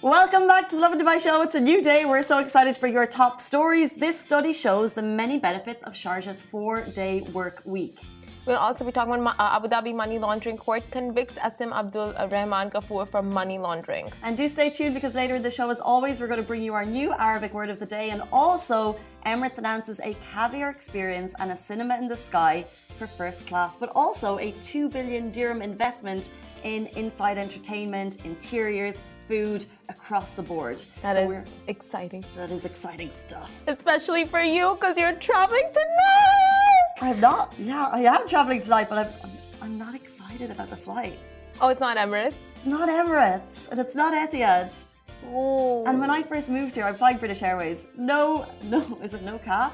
Welcome back to the Lovin Dubai show. It's a new day. We're so excited for your top stories. This study shows the many benefits of Sharjah's four-day work week. We'll also be talking about uh, Abu Dhabi money laundering court convicts Asim Abdul Rahman Ghafoor for money laundering. And do stay tuned because later in the show, as always, we're going to bring you our new Arabic word of the day. And also, Emirates announces a caviar experience and a cinema in the sky for first class, but also a 2 billion dirham investment in in flight entertainment, interiors, food across the board. That so is exciting. That is exciting stuff. Especially for you because you're traveling tonight. I'm not. Yeah, I am traveling tonight, but I'm, I'm, I'm not excited about the flight. Oh, it's not Emirates? It's not Emirates, and it's not Etihad. Ooh. And when I first moved here, I'm flying British Airways. No, no, is it no cap?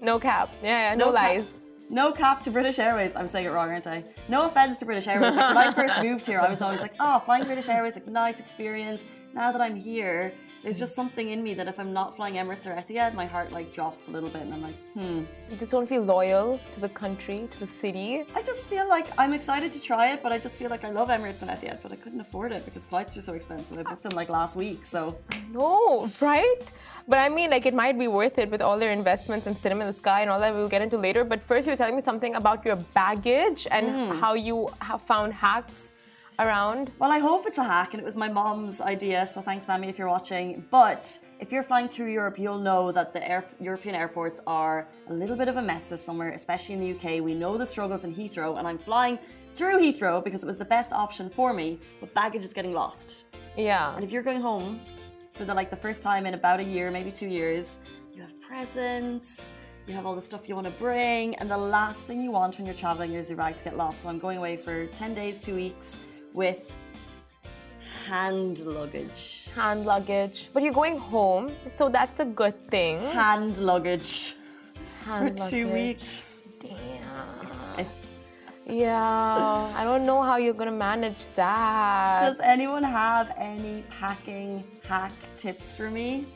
No cap. Yeah, yeah no, no lies. Cap. No cap to British Airways. I'm saying it wrong, aren't I? No offense to British Airways. Like, when I first moved here, I was always like, oh, flying British Airways, like nice experience. Now that I'm here, there's just something in me that if I'm not flying Emirates or Etihad, my heart like drops a little bit, and I'm like, hmm. You just don't feel loyal to the country, to the city. I just feel like I'm excited to try it, but I just feel like I love Emirates and Etihad, but I couldn't afford it because flights are so expensive. I booked them like last week, so. No, right? But I mean, like, it might be worth it with all their investments and cinema in the sky and all that we'll get into later. But first, you're telling me something about your baggage and mm. how you have found hacks around? Well, I hope it's a hack, and it was my mom's idea. So thanks, Mammy, if you're watching. But if you're flying through Europe, you'll know that the air, European airports are a little bit of a mess this summer, especially in the UK. We know the struggles in Heathrow, and I'm flying through Heathrow because it was the best option for me. But baggage is getting lost. Yeah. And if you're going home for the like the first time in about a year, maybe two years, you have presents you have all the stuff you want to bring, and the last thing you want when you're traveling is your bag to get lost. So I'm going away for 10 days, two weeks with hand luggage. Hand luggage. But you're going home, so that's a good thing. Hand luggage. Hand for luggage. two weeks. Damn. yeah, I don't know how you're gonna manage that. Does anyone have any packing hack tips for me?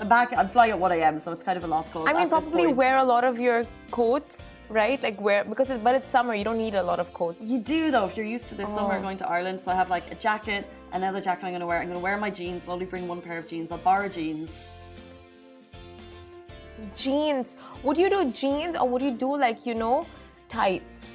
I'm back. I'm flying at 1 a.m., so it's kind of a lost call. I mean, probably wear a lot of your coats right? Like where because it, but it's summer, you don't need a lot of coats. You do though if you're used to this oh. summer going to Ireland. So I have like a jacket, another jacket I'm going to wear. I'm going to wear my jeans. I'll only bring one pair of jeans. I'll borrow jeans. Jeans. Would you do jeans or would you do like you know tights?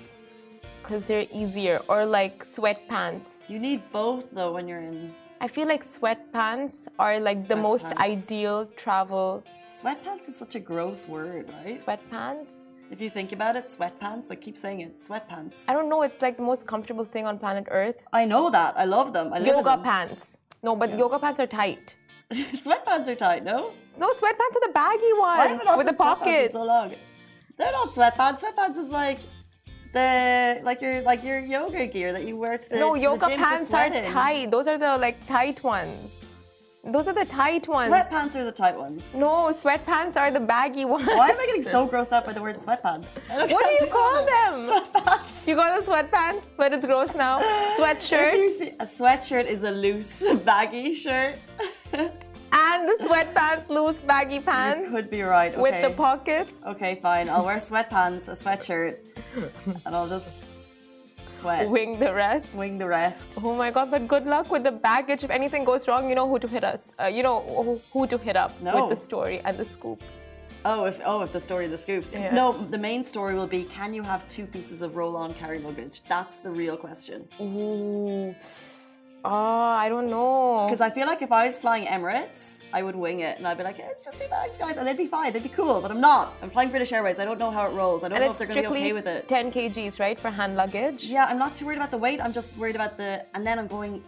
Because they're easier or like sweatpants. You need both though when you're in. I feel like sweatpants are like sweatpants. the most ideal travel. Sweatpants is such a gross word, right? Sweatpants. If you think about it, sweatpants, I keep saying it, sweatpants. I don't know, it's like the most comfortable thing on planet Earth. I know that. I love them. I yoga them. pants. No, but yeah. yoga pants are tight. sweatpants are tight, no? No, sweatpants are the baggy ones with the pockets. So long? They're not sweatpants. Sweatpants is like the like your like your yoga gear that you wear to the No, to yoga the pants are tight. Those are the like tight ones. Those are the tight ones. Sweatpants are the tight ones. No, sweatpants are the baggy ones. Why am I getting so grossed out by the word sweatpants? What do you call them? Sweatpants. You call them sweatpants, but it's gross now. Sweatshirt. See, a sweatshirt is a loose, baggy shirt. and the sweatpants, loose, baggy pants. You could be right. Okay. With the pockets. Okay, fine. I'll wear sweatpants, a sweatshirt, and I'll just Wing the rest. Wing the rest. Oh my god! But good luck with the baggage. If anything goes wrong, you know who to hit us. Uh, you know who to hit up no. with the story and the scoops. Oh, if oh, if the story, and the scoops. Yeah. No, the main story will be: Can you have two pieces of roll-on carry luggage? That's the real question. Ooh. Oh, I don't know. Because I feel like if I was flying Emirates, I would wing it and I'd be like, it's just two bags, guys. And they'd be fine. They'd be cool. But I'm not. I'm flying British Airways. I don't know how it rolls. I don't and know if they're going to be okay with it. 10 kgs, right, for hand luggage? Yeah, I'm not too worried about the weight. I'm just worried about the. And then I'm going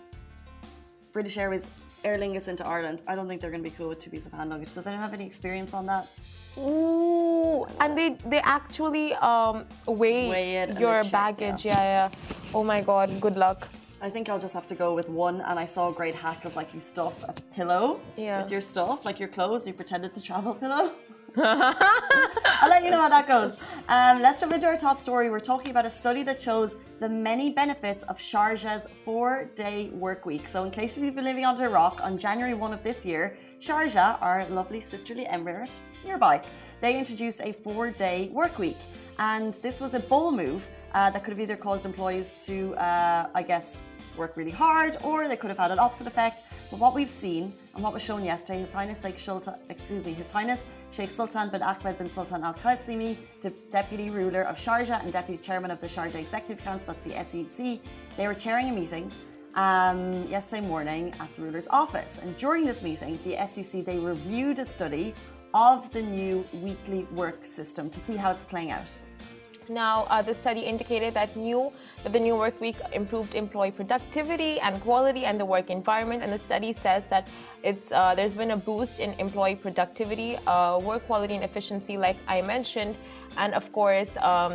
British Airways, Aer Lingus into Ireland. I don't think they're going to be cool with two pieces of hand luggage. Does anyone have any experience on that? Ooh, and they they actually um, weigh, weigh your baggage. yeah, yeah. Oh my God, good luck. I think I'll just have to go with one. And I saw a great hack of like you stuff a pillow yeah. with your stuff, like your clothes. You pretend it's a travel pillow. I'll let you know how that goes. Um, let's jump into our top story. We're talking about a study that shows the many benefits of Sharjah's four day work week. So, in case you've been living under a rock, on January 1 of this year, Sharjah, our lovely sisterly emirate nearby, they introduced a four day work week. And this was a bold move uh, that could have either caused employees to, uh, I guess, work really hard, or they could have had an opposite effect. But what we've seen and what was shown yesterday, His Highness Sheikh Sultan, excuse me, His Highness Sheikh Sultan bin Ahmed bin Sultan Al Qasimi, Deputy Ruler of Sharjah and Deputy Chairman of the Sharjah Executive Council, that's the SEC, they were chairing a meeting um, yesterday morning at the ruler's office. And during this meeting, the SEC they reviewed a study of the new weekly work system to see how it's playing out. Now, uh, the study indicated that new that the new work week improved employee productivity and quality and the work environment. And the study says that it's uh, there's been a boost in employee productivity, uh, work quality, and efficiency, like I mentioned, and of course. Um,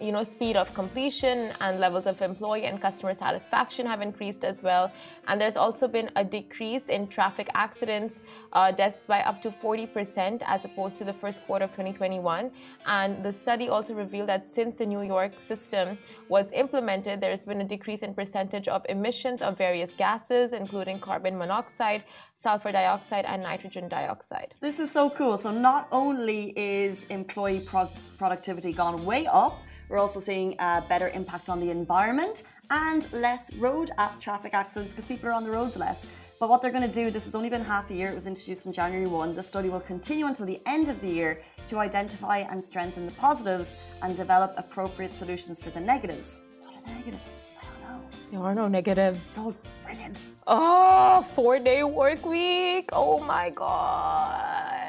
you know, speed of completion and levels of employee and customer satisfaction have increased as well. And there's also been a decrease in traffic accidents, uh, deaths by up to 40% as opposed to the first quarter of 2021. And the study also revealed that since the new work system was implemented, there's been a decrease in percentage of emissions of various gases, including carbon monoxide, sulfur dioxide, and nitrogen dioxide. This is so cool. So not only is employee pro- productivity gone way up, we're also seeing a better impact on the environment and less road traffic accidents because people are on the roads less. But what they're going to do, this has only been half a year, it was introduced in January 1. The study will continue until the end of the year to identify and strengthen the positives and develop appropriate solutions for the negatives. What are the negatives? I don't know. There are no negatives. It's all brilliant. Oh, four day work week. Oh my God.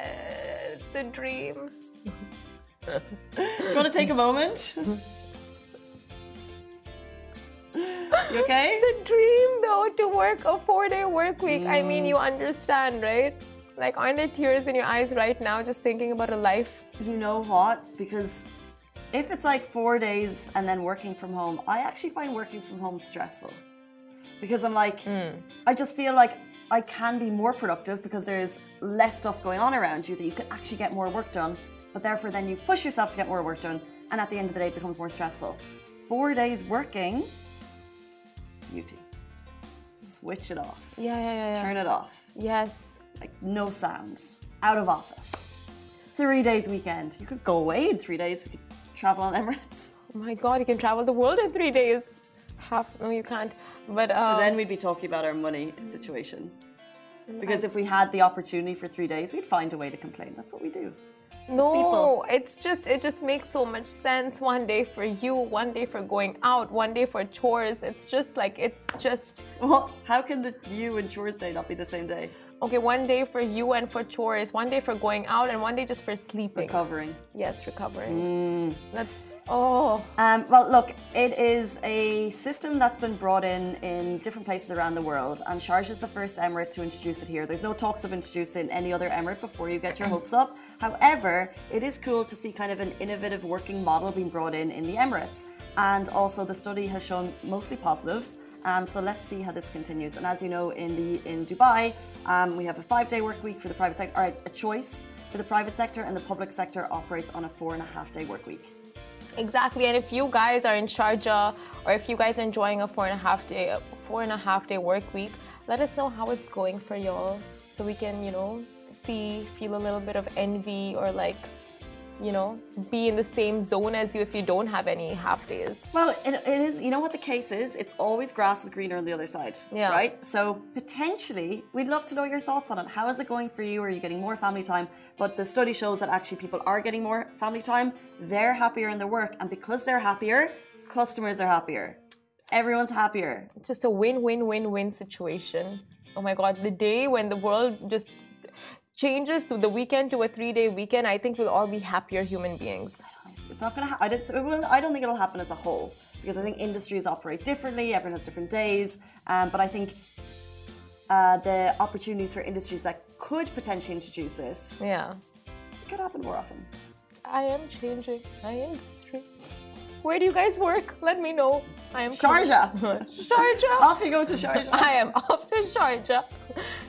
The dream. Do you want to take a moment? You okay? The dream though to work a four day work week. Mm. I mean, you understand, right? Like, aren't there tears in your eyes right now just thinking about a life? You know what? Because if it's like four days and then working from home, I actually find working from home stressful. Because I'm like, mm. I just feel like I can be more productive because there's less stuff going on around you that you can actually get more work done but therefore then you push yourself to get more work done, and at the end of the day, it becomes more stressful. Four days working, beauty. Switch it off. Yeah, yeah, yeah. yeah. Turn it off. Yes. Like no sound. Out of office. Three days weekend. You could go away in three days. We could travel on Emirates. Oh my God, you can travel the world in three days. Half, no, you can't. But, um, but then we'd be talking about our money situation. Because if we had the opportunity for three days, we'd find a way to complain. That's what we do. No, people. it's just it just makes so much sense. One day for you, one day for going out, one day for chores. It's just like it's just. Well, how can the you and chores day not be the same day? Okay, one day for you and for chores, one day for going out, and one day just for sleeping. Recovering. Yes, recovering. Mm. That's Oh. Um, well, look, it is a system that's been brought in in different places around the world, and Sharjah is the first emirate to introduce it here. There's no talks of introducing any other emirate before you get your hopes up. However, it is cool to see kind of an innovative working model being brought in in the Emirates. And also, the study has shown mostly positives. Um, so let's see how this continues. And as you know, in the in Dubai, um, we have a five-day work week for the private sector, or a choice for the private sector, and the public sector operates on a four and a half day work week. Exactly, and if you guys are in Sharjah or if you guys are enjoying a four and a half day, four and a half day work week, let us know how it's going for y'all, so we can, you know, see, feel a little bit of envy or like you know, be in the same zone as you if you don't have any half days. Well, it, it is, you know what the case is? It's always grass is greener on the other side. Yeah. Right? So potentially, we'd love to know your thoughts on it. How is it going for you? Are you getting more family time? But the study shows that actually people are getting more family time. They're happier in their work. And because they're happier, customers are happier. Everyone's happier. It's just a win win win win situation. Oh my God, the day when the world just changes to the weekend to a three day weekend, I think we'll all be happier human beings. It's not going to happen. I don't think it'll happen as a whole because I think industries operate differently. Everyone has different days. Um, but I think uh, the opportunities for industries that could potentially introduce it, yeah, it could happen more often. I am changing my industry. Where do you guys work? Let me know. I am Sharjah. Sharjah. off you go to Sharjah. I am off to Sharjah.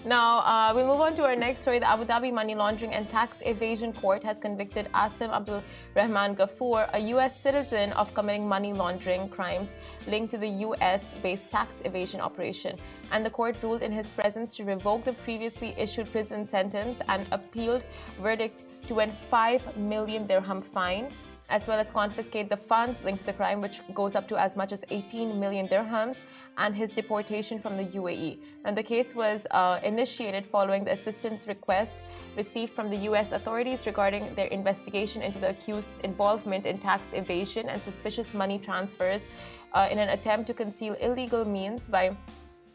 Now uh, we move on to our next story. The Abu Dhabi Money Laundering and Tax Evasion Court has convicted Asim Abdul Rahman Ghafoor, a U.S. citizen, of committing money laundering crimes linked to the U.S.-based tax evasion operation. And the court ruled in his presence to revoke the previously issued prison sentence and appealed verdict to a 5 million dirham fine as well as confiscate the funds linked to the crime, which goes up to as much as 18 million dirhams, and his deportation from the UAE. And the case was uh, initiated following the assistance request received from the U.S. authorities regarding their investigation into the accused's involvement in tax evasion and suspicious money transfers uh, in an attempt to conceal illegal means by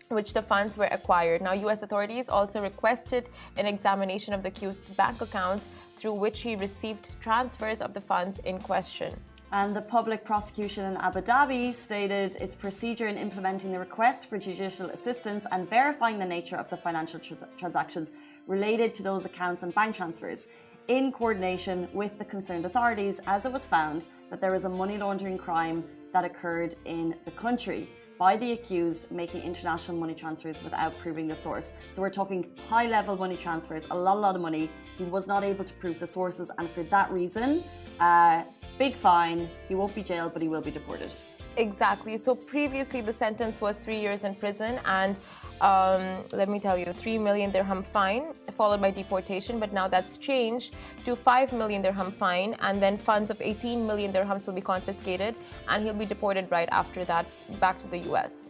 which the funds were acquired. Now, U.S. authorities also requested an examination of the accused's bank accounts through which he received transfers of the funds in question. And the public prosecution in Abu Dhabi stated its procedure in implementing the request for judicial assistance and verifying the nature of the financial transactions related to those accounts and bank transfers in coordination with the concerned authorities as it was found that there was a money laundering crime that occurred in the country by the accused making international money transfers without proving the source. So we're talking high level money transfers, a lot, a lot of money. He was not able to prove the sources, and for that reason, uh, big fine. He won't be jailed, but he will be deported. Exactly. So previously, the sentence was three years in prison and um, let me tell you, three million dirham fine followed by deportation. But now that's changed to five million dirham fine, and then funds of 18 million dirhams will be confiscated, and he'll be deported right after that back to the U.S.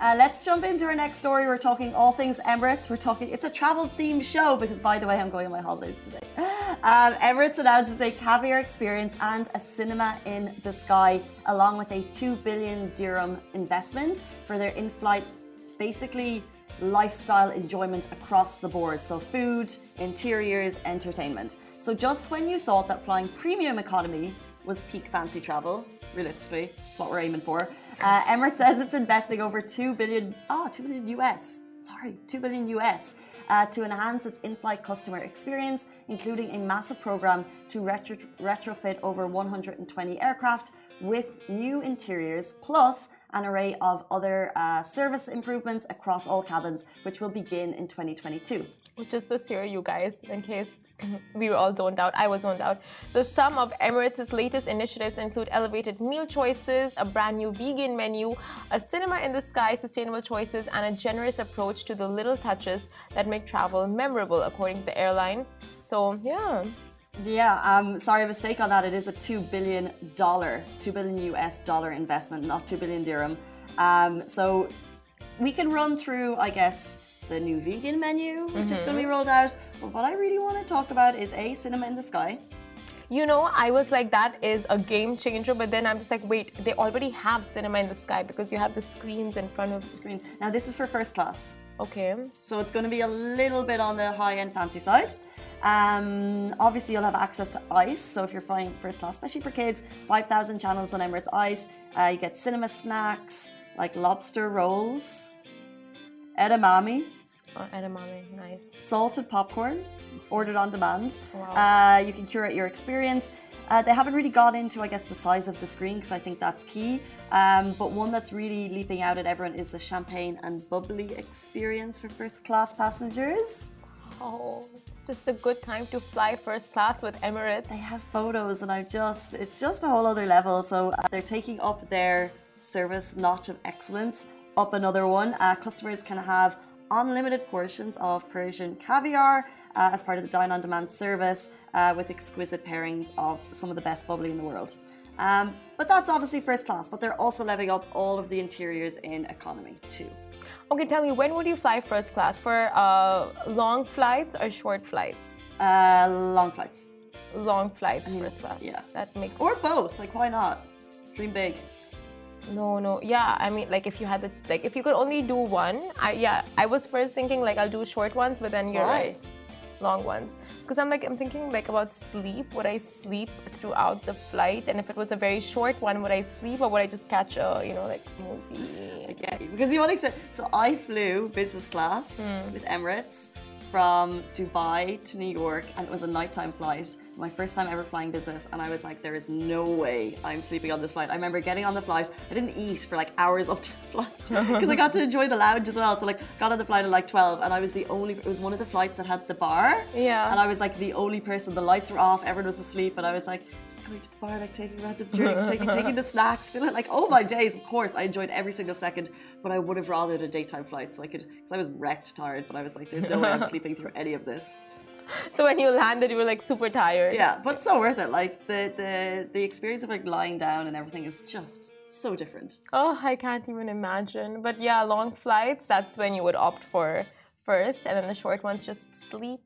Uh, let's jump into our next story. We're talking all things Emirates. We're talking, it's a travel themed show because, by the way, I'm going on my holidays today. Um, Emirates announces a caviar experience and a cinema in the sky, along with a 2 billion dirham investment for their in flight, basically lifestyle enjoyment across the board. So, food, interiors, entertainment. So, just when you thought that flying premium economy was peak fancy travel, realistically, it's what we're aiming for. Uh, Emirates says it's investing over 2 billion, oh, 2 billion US, sorry, 2 billion US uh, to enhance its in flight customer experience, including a massive program to retro retrofit over 120 aircraft with new interiors, plus an array of other uh, service improvements across all cabins, which will begin in 2022. Which is this year, you guys, in case we were all zoned out. I was zoned out. The sum of Emirates' latest initiatives include elevated meal choices, a brand new vegan menu, a cinema in the sky, sustainable choices, and a generous approach to the little touches that make travel memorable, according to the airline. So, yeah. Yeah, um, sorry, mistake on that. It is a two billion dollar, two billion US dollar investment, not two billion dirham. Um, so we can run through, I guess, the new vegan menu, which mm-hmm. is going to be rolled out. But what I really want to talk about is a cinema in the sky. You know, I was like, that is a game changer. But then I'm just like, wait, they already have cinema in the sky because you have the screens in front of the screens. Now, this is for first class. Okay. So it's going to be a little bit on the high end fancy side. Um, obviously, you'll have access to ICE. So if you're flying first class, especially for kids, 5,000 channels on Emirates ICE. Uh, you get cinema snacks like lobster rolls, edamame, Oh, edamame, nice. Salted popcorn, ordered on demand. Wow. Uh, you can curate your experience. Uh, they haven't really got into, I guess, the size of the screen because I think that's key. Um, but one that's really leaping out at everyone is the champagne and bubbly experience for first class passengers. Oh, it's just a good time to fly first class with Emirates. They have photos, and I just, it's just a whole other level. So uh, they're taking up their service notch of excellence up another one. Uh, customers can have unlimited portions of Persian caviar uh, as part of the Dine on Demand service uh, with exquisite pairings of some of the best bubbly in the world. Um, but that's obviously first class, but they're also leveling up all of the interiors in economy too. Okay, tell me, when would you fly first class? For uh, long flights or short flights? Uh, long flights. Long flights, I mean, first class. Yeah. That makes Or both, like why not? Dream big. No, no. Yeah, I mean, like if you had the like, if you could only do one, I yeah, I was first thinking like I'll do short ones, but then you're Why? right, long ones. Because I'm like I'm thinking like about sleep. Would I sleep throughout the flight? And if it was a very short one, would I sleep or would I just catch a you know like movie? Okay, because you want to. Say so I flew business class mm. with Emirates from Dubai to New York, and it was a nighttime flight. My first time ever flying business, and I was like, there is no way I'm sleeping on this flight. I remember getting on the flight. I didn't eat for like hours up to the flight because I got to enjoy the lounge as well. So like, got on the flight at like 12, and I was the only. It was one of the flights that had the bar. Yeah. And I was like the only person. The lights were off. Everyone was asleep, and I was like, going to the bar, like taking random drinks, taking taking the snacks, feeling like, oh my days. Of course, I enjoyed every single second, but I would have rathered a daytime flight so I could, because I was wrecked, tired. But I was like, there's no way I'm sleeping through any of this. so when you landed, you were like super tired. Yeah, but so worth it. Like the the the experience of like lying down and everything is just so different. Oh, I can't even imagine. But yeah, long flights, that's when you would opt for first, and then the short ones just sleep,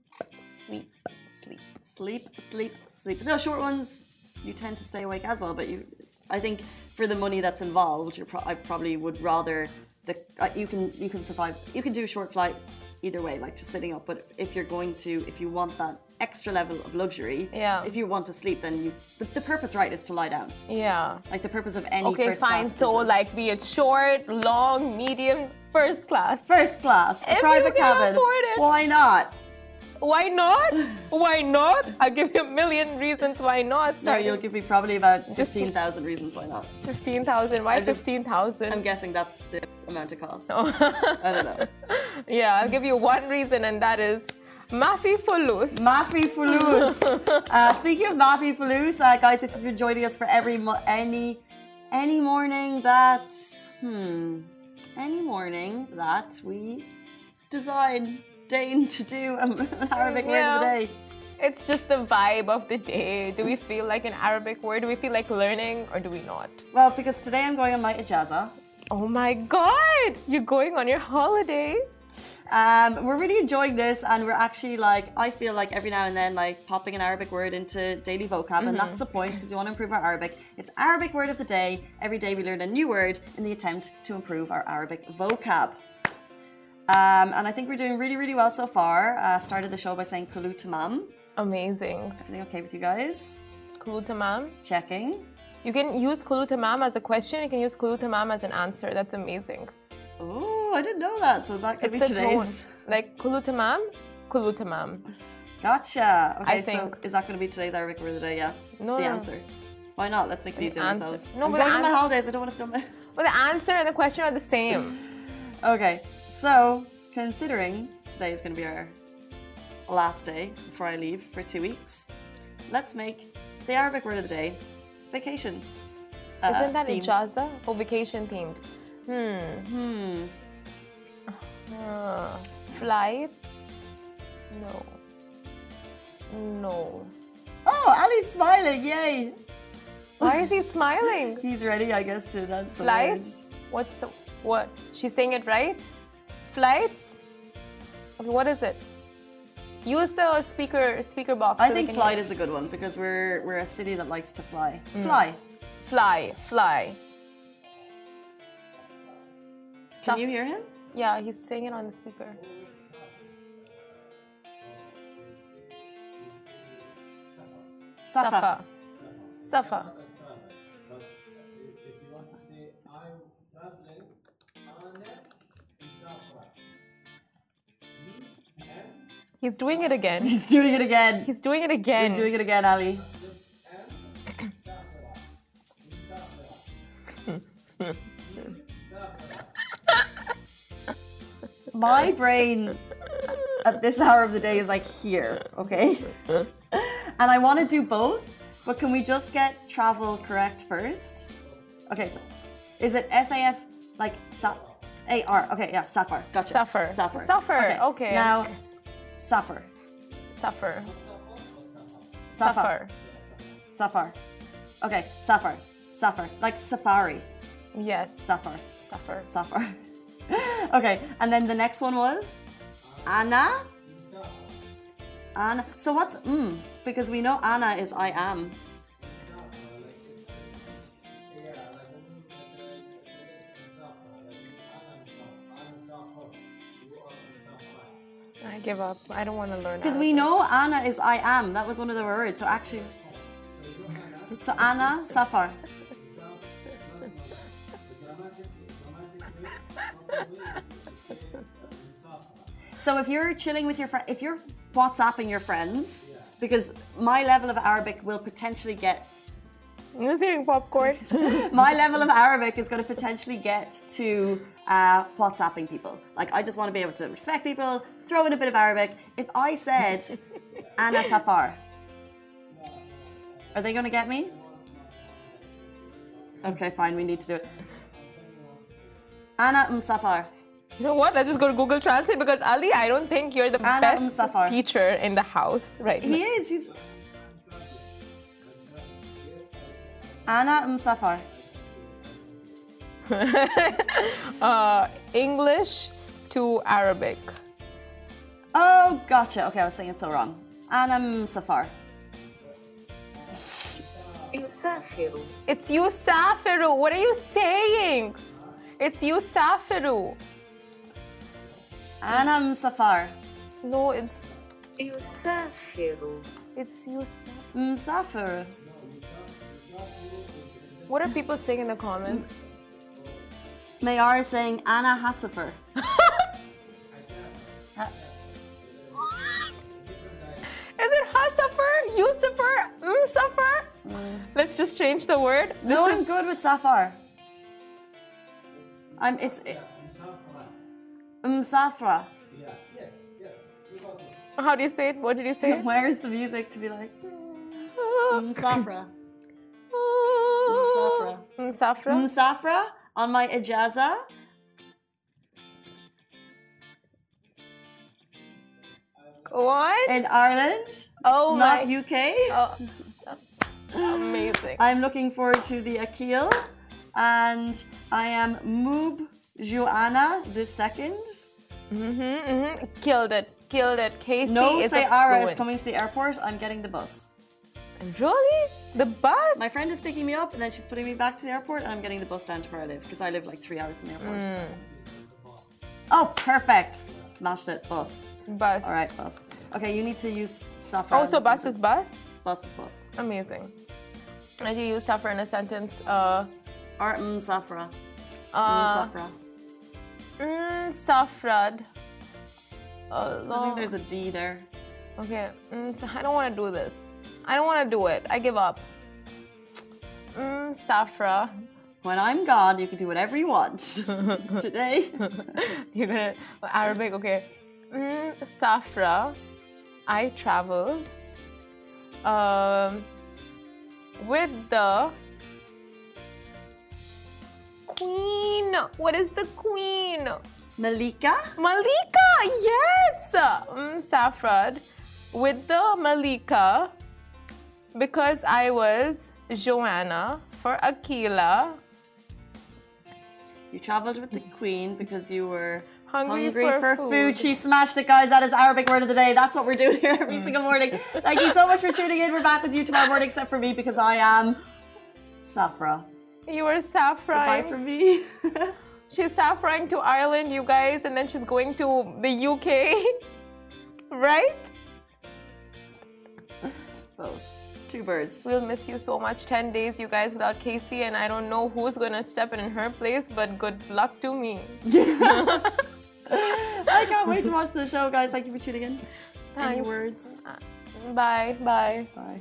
sleep, sleep. Sleep, sleep, sleep. No, short ones you tend to stay awake as well, but you I think for the money that's involved, you're pro- I probably would rather the uh, you can you can survive. You can do a short flight either way, like just sitting up. But if you're going to, if you want that extra level of luxury, Yeah. If you want to sleep, then you the, the purpose right is to lie down. Yeah. Like the purpose of any Okay, fine. So, business. like, be it short, long, medium, first class. first class, private cabin. Why not? Why not? Why not? I'll give you a million reasons why not. So Sorry, you'll give me probably about fifteen thousand reasons why not. 15,000. Why 15,000? I'm guessing that's the amount it costs. Oh. I don't know. yeah, I'll give you one reason, and that is Mafi Fulus. Mafi Fulus. uh, speaking of Mafi Fulus, uh, guys, if you've been joining us for every mo- any any morning that hmm any morning that we design to do an Arabic word of the day. It's just the vibe of the day. Do we feel like an Arabic word? Do we feel like learning, or do we not? Well, because today I'm going on my ijaza. Oh my God! You're going on your holiday. Um, we're really enjoying this, and we're actually like, I feel like every now and then, like popping an Arabic word into daily vocab, and that's the point because we want to improve our Arabic. It's Arabic word of the day. Every day we learn a new word in the attempt to improve our Arabic vocab. Um, and I think we're doing really, really well so far. Uh, started the show by saying kulu tamam. Amazing. Everything okay with you guys? Kulu tamam. Checking. You can use kulu tamam as a question. You can use kulu tamam as an answer. That's amazing. Oh, I didn't know that. So is that going to It's be a tone. Like kulu tamam, kulu tamam. Gotcha. Okay, I so think- is that going to be today's Arabic word of the day? Yeah. No, the no. answer. Why not? Let's make it easy on ourselves. No, I'm but going the on my holidays. I don't want to film it. Well, the answer and the question are the same. Okay, so considering today is going to be our last day before I leave for two weeks, let's make the Arabic word of the day vacation. uh, Isn't that themed. ijaza? Or vacation themed? Hmm. Hmm. Uh, flights? No. No. Oh, Ali's smiling! Yay! Why is he smiling? He's ready, I guess, to dance the Flights? What's the what? She's saying it right? Flights? Okay, what is it? Use the speaker speaker box. I so think flight hear. is a good one because we're we're a city that likes to fly. Mm. Fly. fly, fly. Can Saf- you hear him? Yeah, he's saying it on the speaker. Safa. Safa. Safa. He's doing it again. He's doing it again. He's doing it You're again. doing it again, Ali. My brain at this hour of the day is like here, okay? And I want to do both, but can we just get travel correct first? Okay, so is it SAF like sa- AR? Okay, yeah, Safar. Gotcha. Suffer. Suffer. Suffer, okay. Now, suffer. Suffer. Safar. Suffer. Safar. Okay, Safar. Safar. Like safari. Yes. Safar. Suffer. Safar. okay, and then the next one was Anna. Anna. So what's mm? Because we know Anna is I am. I give up. I don't want to learn. Because we know Anna is I am. That was one of the words. So actually. So Anna, Safar. So if you're chilling with your friend, if you're WhatsApping your friends, because my level of Arabic will potentially get, You're eating popcorn. my level of Arabic is going to potentially get to uh, WhatsApping people. Like I just want to be able to respect people, throw in a bit of Arabic. If I said Anna Safar, are they going to get me? Okay, fine. We need to do it. Anna um Safar. You know what? Let's just go to Google Translate because Ali, I don't think you're the Ana best Msafar. teacher in the house right He now. is. He's. Ana Msafar. uh, English to Arabic. Oh, gotcha. Okay, I was saying it so wrong. Anam Safar. Yusafiru. It's Yusafiru. What are you saying? It's Yusafiru. Anam Safar. No, it's Yusafiru. It's Yusaf. Msafir. What are people saying in the comments? Mayar is saying Anna Hassifer. Is it Hasafar? Yusafer? Msafar? Let's just change the word. This No, is I'm good with Safar. I'm. It's. It, Msafra. how do you say it? What did you say? Where's the music to be like? Msafra. Msafra. Msafra. Msafra on my ijaza. Go on. in Ireland, Oh not my. UK. Oh, amazing. I'm looking forward to the Akil, and I am Moob Joanna the second. hmm hmm Killed it. Killed it. Casey No is say Ara is coming to the airport. I'm getting the bus. Really? The bus? My friend is picking me up, and then she's putting me back to the airport, and I'm getting the bus down to where I live because I live like three hours from the airport. Mm. Oh, perfect! Smashed it. Bus. bus. All right, bus. Okay, you need to use saffron. Oh, so bus is bus? Bus is bus. Amazing. And you use suffer in a sentence. Uh, Or mm, safra. Mm, uh, safra. mm, safrad. I think there's a D there. Okay, mm, so I don't want to do this. I don't want to do it. I give up. Mm, Safra. When I'm gone, you can do whatever you want. Today. You're gonna Arabic, okay. Mm, Safra. I traveled um, with the queen. What is the queen? Malika. Malika, yes! Mm, Safrad with the Malika because I was Joanna for Akila. You traveled with the queen because you were Hungry hungry for for, food. food. She smashed it, guys. That is Arabic word of the day. That's what we're doing here every mm. single morning. Thank you so much for tuning in. We're back with you tomorrow morning, except for me because I am Safra. You are saffron. Bye for me. She's saffroning to Ireland, you guys, and then she's going to the UK. right? Both. Two birds. We'll miss you so much. 10 days, you guys, without Casey, and I don't know who's gonna step in her place, but good luck to me. I can't wait to watch the show, guys. Thank you for tuning in. Any words? Uh, bye. Bye. Bye.